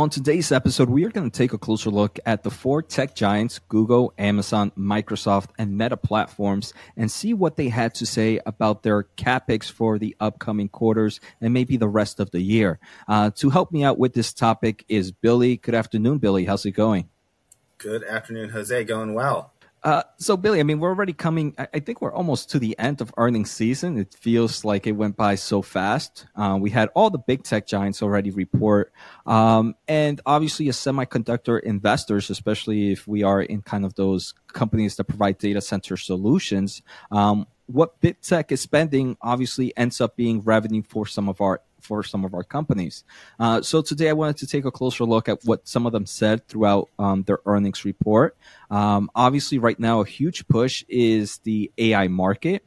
On today's episode, we are going to take a closer look at the four tech giants Google, Amazon, Microsoft, and Meta platforms and see what they had to say about their capex for the upcoming quarters and maybe the rest of the year. Uh, to help me out with this topic is Billy. Good afternoon, Billy. How's it going? Good afternoon, Jose. Going well. Uh, so Billy, I mean, we're already coming. I think we're almost to the end of earnings season. It feels like it went by so fast. Uh, we had all the big tech giants already report, um, and obviously, as semiconductor investors, especially if we are in kind of those companies that provide data center solutions, um, what big tech is spending obviously ends up being revenue for some of our for some of our companies. Uh, so today I wanted to take a closer look at what some of them said throughout um, their earnings report. Um, obviously, right now, a huge push is the AI market.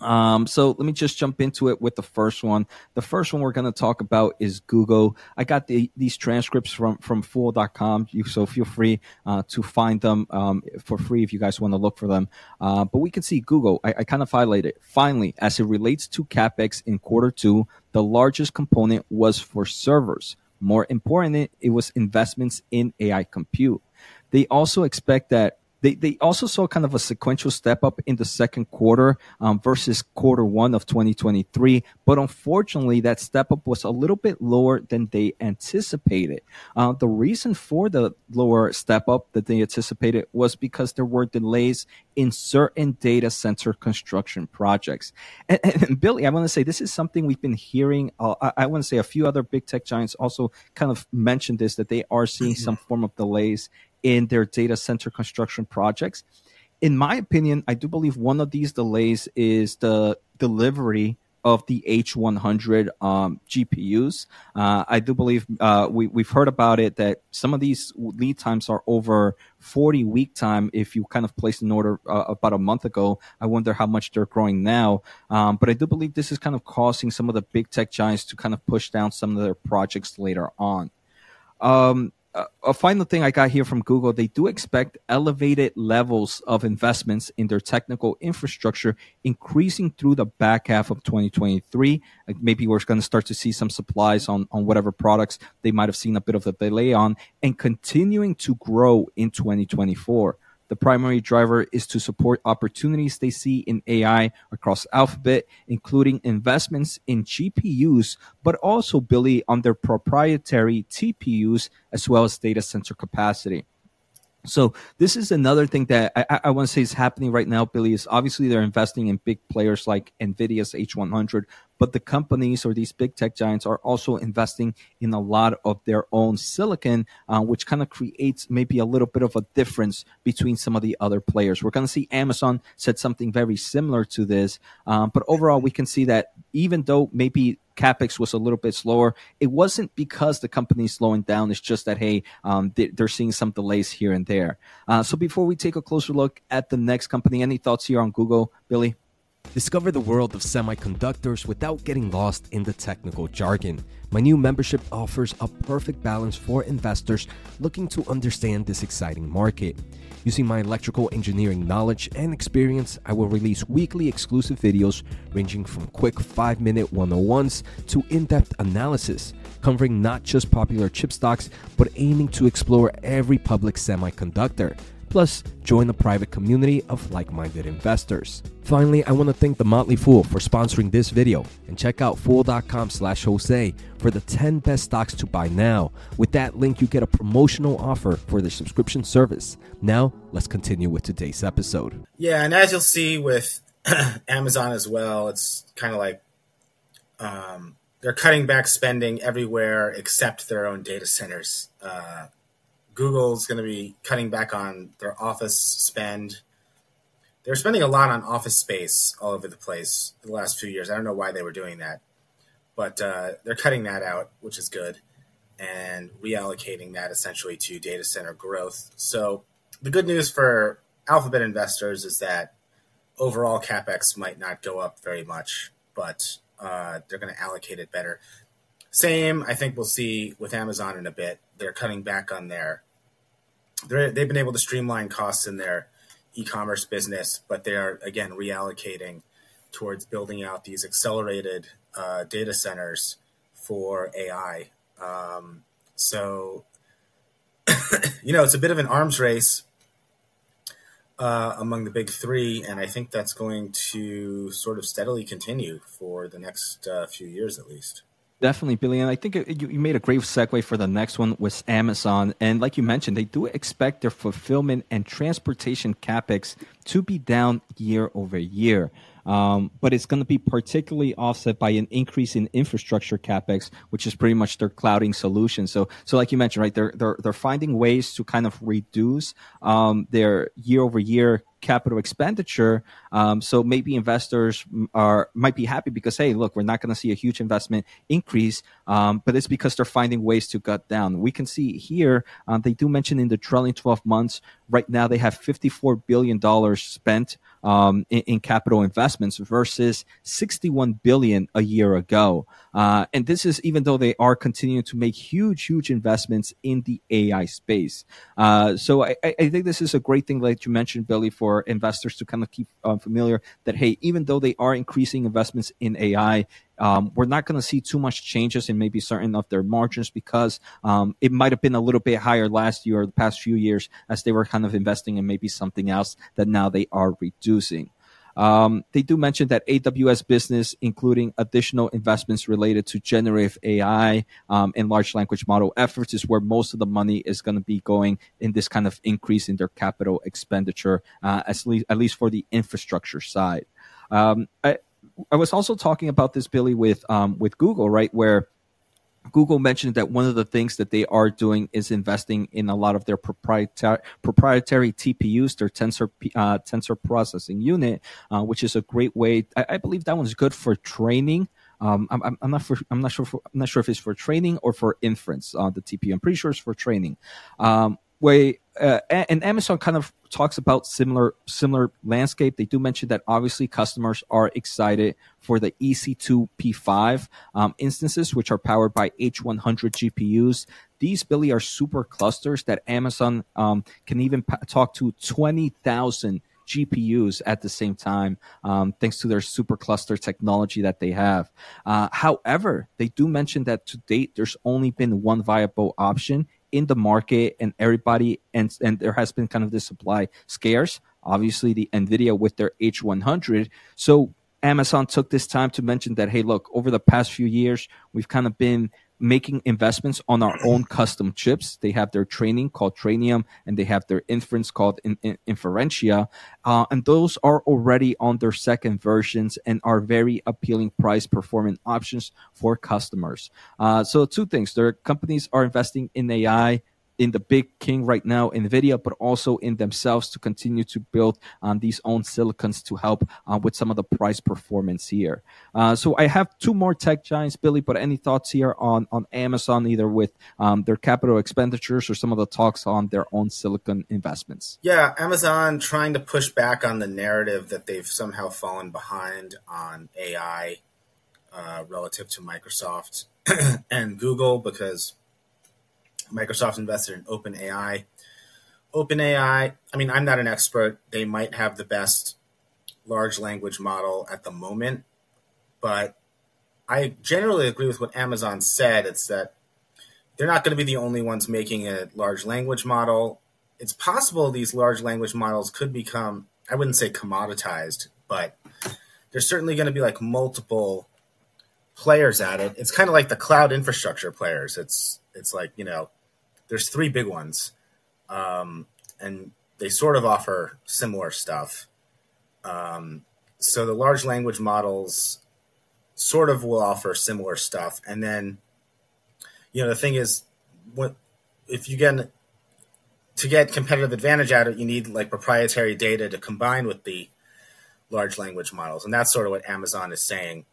Um, so let me just jump into it with the first one. The first one we're going to talk about is Google. I got the, these transcripts from, from fool.com. You, so feel free, uh, to find them, um, for free if you guys want to look for them. Uh, but we can see Google. I, I kind of highlighted finally as it relates to CapEx in quarter two, the largest component was for servers. More important, it was investments in AI compute. They also expect that they, they also saw kind of a sequential step up in the second quarter um, versus quarter one of 2023. But unfortunately, that step up was a little bit lower than they anticipated. Uh, the reason for the lower step up that they anticipated was because there were delays in certain data center construction projects. And, and Billy, I want to say this is something we've been hearing. Uh, I, I want to say a few other big tech giants also kind of mentioned this that they are seeing mm-hmm. some form of delays in their data center construction projects. In my opinion, I do believe one of these delays is the delivery of the H100 um, GPUs. Uh, I do believe uh, we, we've heard about it that some of these lead times are over 40 week time. If you kind of placed an order uh, about a month ago, I wonder how much they're growing now. Um, but I do believe this is kind of causing some of the big tech giants to kind of push down some of their projects later on. Um, Uh, a final thing I got here from Google, they do expect elevated levels of investments in their technical infrastructure increasing through the back half of 2023. Uh, maybe we're going to start to see some supplies on, on whatever products they might have seen a bit of a delay on and continuing to grow in 2024. The primary driver is to support opportunities they see in AI across Alphabet, including investments in GPUs, but also Billy on their proprietary TPUs as well as data center capacity. So this is another thing that I, I want to say is happening right now, Billy. Is obviously they're investing in big players like Nvidia's H100, but the companies or these big tech giants are also investing in a lot of their own silicon, uh, which kind of creates maybe a little bit of a difference between some of the other players. We're going to see Amazon said something very similar to this, um, but overall we can see that even though maybe capex was a little bit slower. It wasn't because the company's slowing down. It's just that hey, um, they, are seeing some delays here and there. Uh, so before we take a closer look at the next company, any thoughts here on Google, Billy? Discover the world of semiconductors without getting lost in the technical jargon. My new membership offers a perfect balance for investors looking to understand this exciting market. Using my electrical engineering knowledge and experience, I will release weekly exclusive videos ranging from quick 5 minute 101s to in depth analysis, covering not just popular chip stocks, but aiming to explore every public semiconductor. Plus, join the private community of like minded investors. Finally, I want to thank The Motley Fool for sponsoring this video and check out fool.com slash Jose for the 10 best stocks to buy now. With that link, you get a promotional offer for the subscription service. Now, let's continue with today's episode. Yeah, and as you'll see with Amazon as well, it's kind of like um, they're cutting back spending everywhere except their own data centers. Uh, Google's going to be cutting back on their office spend. They're spending a lot on office space all over the place the last few years. I don't know why they were doing that, but uh, they're cutting that out, which is good, and reallocating that essentially to data center growth. So the good news for Alphabet investors is that overall capex might not go up very much, but uh, they're going to allocate it better. Same, I think we'll see with Amazon in a bit. They're cutting back on their they've been able to streamline costs in their e-commerce business, but they are again reallocating towards building out these accelerated uh, data centers for AI. Um, So, you know, it's a bit of an arms race uh, among the big three, and I think that's going to sort of steadily continue for the next uh, few years at least. Definitely, Billy. And I think you, you made a great segue for the next one with Amazon. And like you mentioned, they do expect their fulfillment and transportation capex to be down year over year. Um, but it's going to be particularly offset by an increase in infrastructure capex, which is pretty much their clouding solution. So, so like you mentioned, right, they're they're they're finding ways to kind of reduce um, their year over year capital expenditure. Um, so maybe investors are might be happy because hey, look, we're not going to see a huge investment increase, um, but it's because they're finding ways to cut down. We can see here um, they do mention in the trailing 12 months. Right now, they have 54 billion dollars spent um, in, in, capital investments versus 61 billion a year ago. Uh, and this is even though they are continuing to make huge, huge investments in the AI space. Uh, so I, I, think this is a great thing, like you mentioned, Billy, for investors to kind of keep uh, familiar that hey, even though they are increasing investments in AI, um, we're not going to see too much changes in maybe certain of their margins because um, it might have been a little bit higher last year or the past few years as they were kind of investing in maybe something else that now they are reducing. Um, they do mention that AWS business, including additional investments related to generative AI um, and large language model efforts, is where most of the money is going to be going in this kind of increase in their capital expenditure, uh, at, least, at least for the infrastructure side. Um, I, I was also talking about this, Billy, with um, with Google, right, where Google mentioned that one of the things that they are doing is investing in a lot of their proprietary proprietary TPUs, their tensor uh, tensor processing unit, uh, which is a great way. I, I, believe that one's good for training. Um, I'm, I'm, not for, I'm not sure. For, I'm not sure if it's for training or for inference. Uh, the TPU. I'm pretty sure it's for training. Um, way uh, and Amazon kind of talks about similar similar landscape. They do mention that obviously customers are excited for the EC2 P5 um, instances, which are powered by H100 GPUs. These Billy are super clusters that Amazon um, can even p- talk to twenty thousand GPUs at the same time, um, thanks to their super cluster technology that they have. Uh, however, they do mention that to date, there's only been one viable option in the market and everybody and and there has been kind of this supply scarce obviously the nvidia with their h100 so amazon took this time to mention that hey look over the past few years we've kind of been making investments on our own custom chips. They have their training called Trainium, and they have their inference called in, in, Inferentia, uh, and those are already on their second versions and are very appealing price performance options for customers. Uh, so two things: their companies are investing in AI in the big king right now, NVIDIA, but also in themselves to continue to build um, these own silicons to help uh, with some of the price performance here. Uh, so I have two more tech giants, Billy, but any thoughts here on, on Amazon, either with um, their capital expenditures or some of the talks on their own silicon investments? Yeah, Amazon trying to push back on the narrative that they've somehow fallen behind on AI uh, relative to Microsoft and Google because Microsoft invested in OpenAI. OpenAI, I mean, I'm not an expert. They might have the best large language model at the moment, but I generally agree with what Amazon said. It's that they're not going to be the only ones making a large language model. It's possible these large language models could become, I wouldn't say commoditized, but there's certainly going to be like multiple players at it. It's kind of like the cloud infrastructure players. It's it's like, you know, there's three big ones, um, and they sort of offer similar stuff. Um, so the large language models sort of will offer similar stuff, and then you know the thing is, if you get to get competitive advantage out of it, you need like proprietary data to combine with the large language models, and that's sort of what Amazon is saying.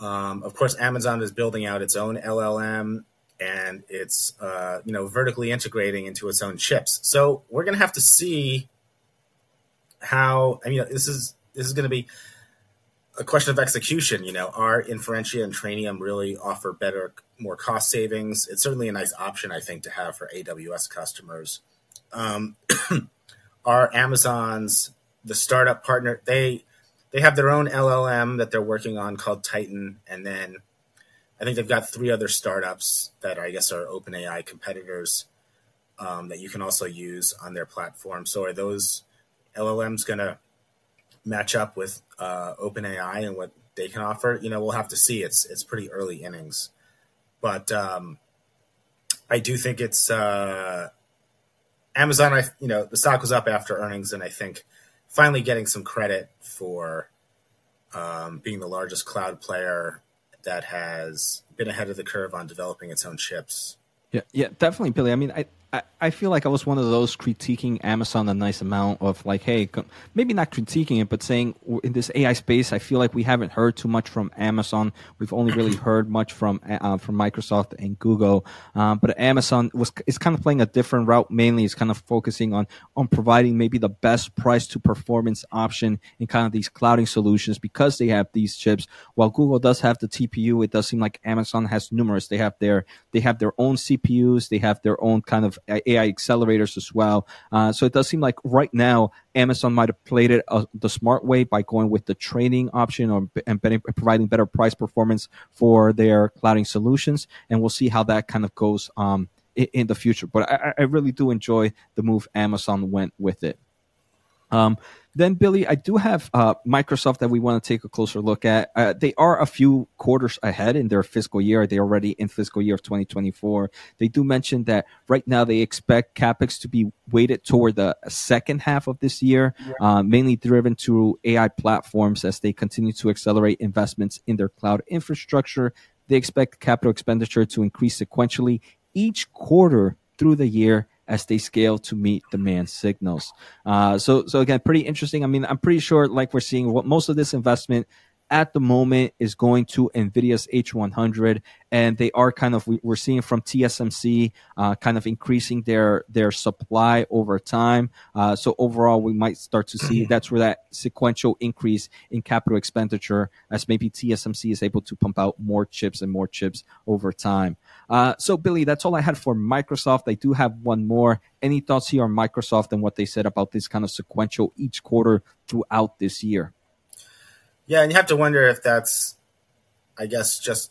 Um, of course, Amazon is building out its own LLM and it's uh, you know vertically integrating into its own chips. So we're going to have to see how. I mean, this is this is going to be a question of execution. You know, are Inferentia and Trainium really offer better, more cost savings? It's certainly a nice option, I think, to have for AWS customers. Um, are Amazon's the startup partner? They they have their own LLM that they're working on called Titan, and then I think they've got three other startups that I guess are OpenAI competitors um, that you can also use on their platform. So are those LLMs going to match up with uh, OpenAI and what they can offer? You know, we'll have to see. It's it's pretty early innings, but um, I do think it's uh, Amazon. I you know the stock was up after earnings, and I think finally getting some credit for um, being the largest cloud player that has been ahead of the curve on developing its own chips. Yeah, yeah, definitely, Billy. I mean, I, I, I feel like I was one of those critiquing Amazon a nice amount of like, hey, maybe not critiquing it, but saying in this AI space, I feel like we haven't heard too much from Amazon. We've only really heard much from uh, from Microsoft and Google. Um, but Amazon was is kind of playing a different route. Mainly, is kind of focusing on on providing maybe the best price to performance option in kind of these clouding solutions because they have these chips. While Google does have the TPU, it does seem like Amazon has numerous. They have their they have their own CPUs. They have their own kind of AI accelerators as well. Uh, so it does seem like right now Amazon might have played it uh, the smart way by going with the training option or and better, providing better price performance for their clouding solutions, and we'll see how that kind of goes um, in, in, the future. But I, I really do enjoy the move Amazon went with it. Um, then, Billy, I do have uh, Microsoft that we want to take a closer look at. Uh, they are a few quarters ahead in their fiscal year. They're already in fiscal year of 2024. They do mention that right now they expect capex to be weighted toward the second half of this year, yeah. uh, mainly driven to AI platforms as they continue to accelerate investments in their cloud infrastructure. They expect capital expenditure to increase sequentially each quarter through the year as they scale to meet demand signals. Uh, so, so again, pretty interesting. I mean, I'm pretty sure, like we're seeing, what most of this investment at the moment is going to NVIDIA's H100, and they are kind of we're seeing from TSMC uh, kind of increasing their their supply over time. Uh, so overall, we might start to see that's where that sequential increase in capital expenditure, as maybe TSMC is able to pump out more chips and more chips over time. Uh, so, Billy, that's all I had for Microsoft. I do have one more. Any thoughts here on Microsoft and what they said about this kind of sequential each quarter throughout this year? Yeah, and you have to wonder if that's, I guess, just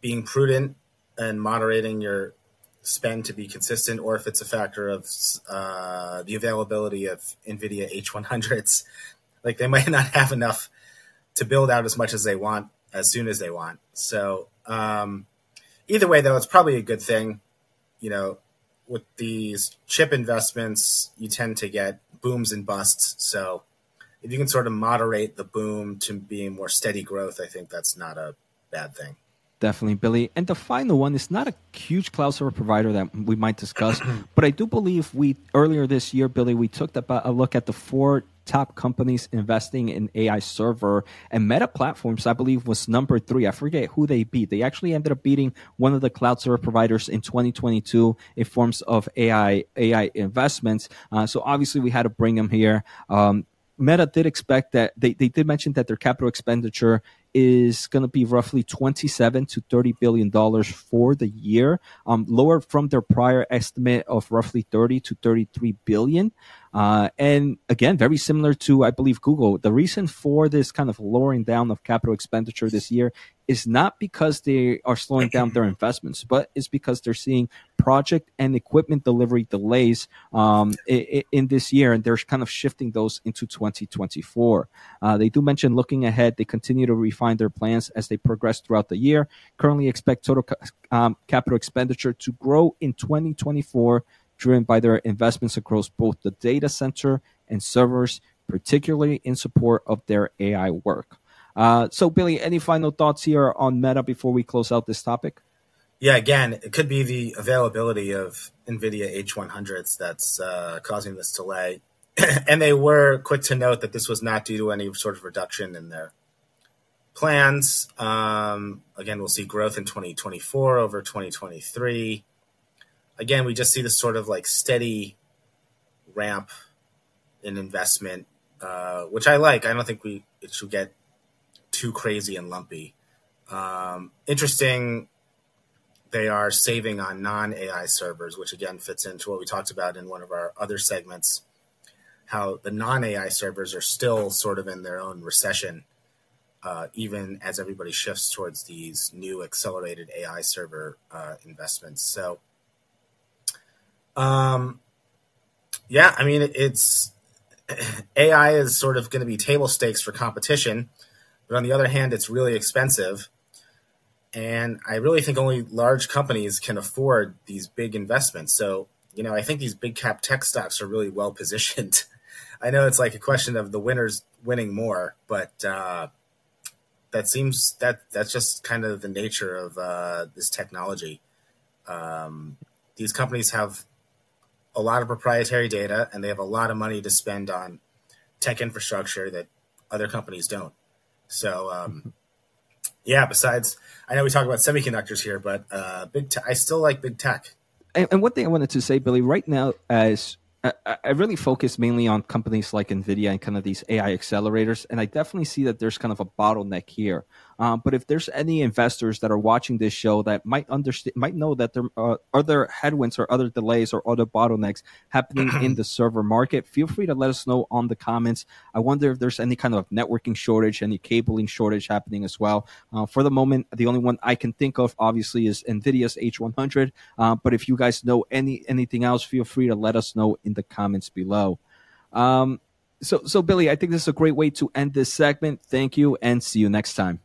being prudent and moderating your spend to be consistent, or if it's a factor of uh, the availability of NVIDIA H100s. Like they might not have enough to build out as much as they want as soon as they want. So, um, either way, though, it's probably a good thing. You know, with these chip investments, you tend to get booms and busts. So if you can sort of moderate the boom to being more steady growth, I think that's not a bad thing. Definitely, Billy. And the final one is not a huge cloud server provider that we might discuss, but I do believe we earlier this year, Billy, we took a look at the four top companies investing in AI server and Meta Platforms, I believe, was number three. I forget who they beat. They actually ended up beating one of the cloud server providers in 2022 in forms of AI AI investments. Uh, so obviously, we had to bring them here. Um, Meta did expect that they, they did mention that their capital expenditure is going to be roughly 27 to 30 billion dollars for the year, um, lower from their prior estimate of roughly 30 to 33 billion. Uh, and again, very similar to, I believe, Google. The reason for this kind of lowering down of capital expenditure this year is not because they are slowing down their investments, but it's because they're seeing project and equipment delivery delays um, in, in, this year, and they're kind of shifting those into 2024. Uh, they do mention looking ahead, they continue to refine their plans as they progress throughout the year. Currently, expect total um, capital expenditure to grow in 2024 driven by their investments across both the data center and servers, particularly in support of their AI work. Uh, so, Billy, any final thoughts here on Meta before we close out this topic? Yeah, again, it could be the availability of NVIDIA H100s that's uh, causing this delay. and they were quick to note that this was not due to any sort of reduction in their plans. Um, again, we'll see growth in 2024 over 2023 again, we just see this sort of like steady ramp in investment, uh, which I like. I don't think we it should get too crazy and lumpy. Um, interesting. They are saving on non AI servers, which again fits into what we talked about in one of our other segments. How the non AI servers are still sort of in their own recession. uh, even as everybody shifts towards these new accelerated AI server uh, investments. So, um, yeah, I mean, it's AI is sort of going to be table stakes for competition, but on the other hand, it's really expensive. And I really think only large companies can afford these big investments. So, you know, I think these big cap tech stocks are really well positioned. I know it's like a question of the winners winning more, but uh, that seems that that's just kind of the nature of uh, this technology. Um, these companies have a lot of proprietary data, and they have a lot of money to spend on tech infrastructure that other companies don't. So, um, yeah. Besides, I know we talk about semiconductors here, but uh, big. Te- I still like big tech. And, and one thing I wanted to say, Billy, right now, as I, I really focus mainly on companies like NVIDIA and kind of these AI accelerators. And I definitely see that there's kind of a bottleneck here. Um, but if there's any investors that are watching this show that might understand, might know that there are other headwinds or other delays or other bottlenecks happening in the server market, feel free to let us know on the comments. I wonder if there's any kind of networking shortage, any cabling shortage happening as well. Uh, for the moment, the only one I can think of, obviously, is NVIDIA's H100. Uh, but if you guys know any anything else, feel free to let us know in the comments below. Um, so, so Billy, I think this is a great way to end this segment. Thank you, and see you next time.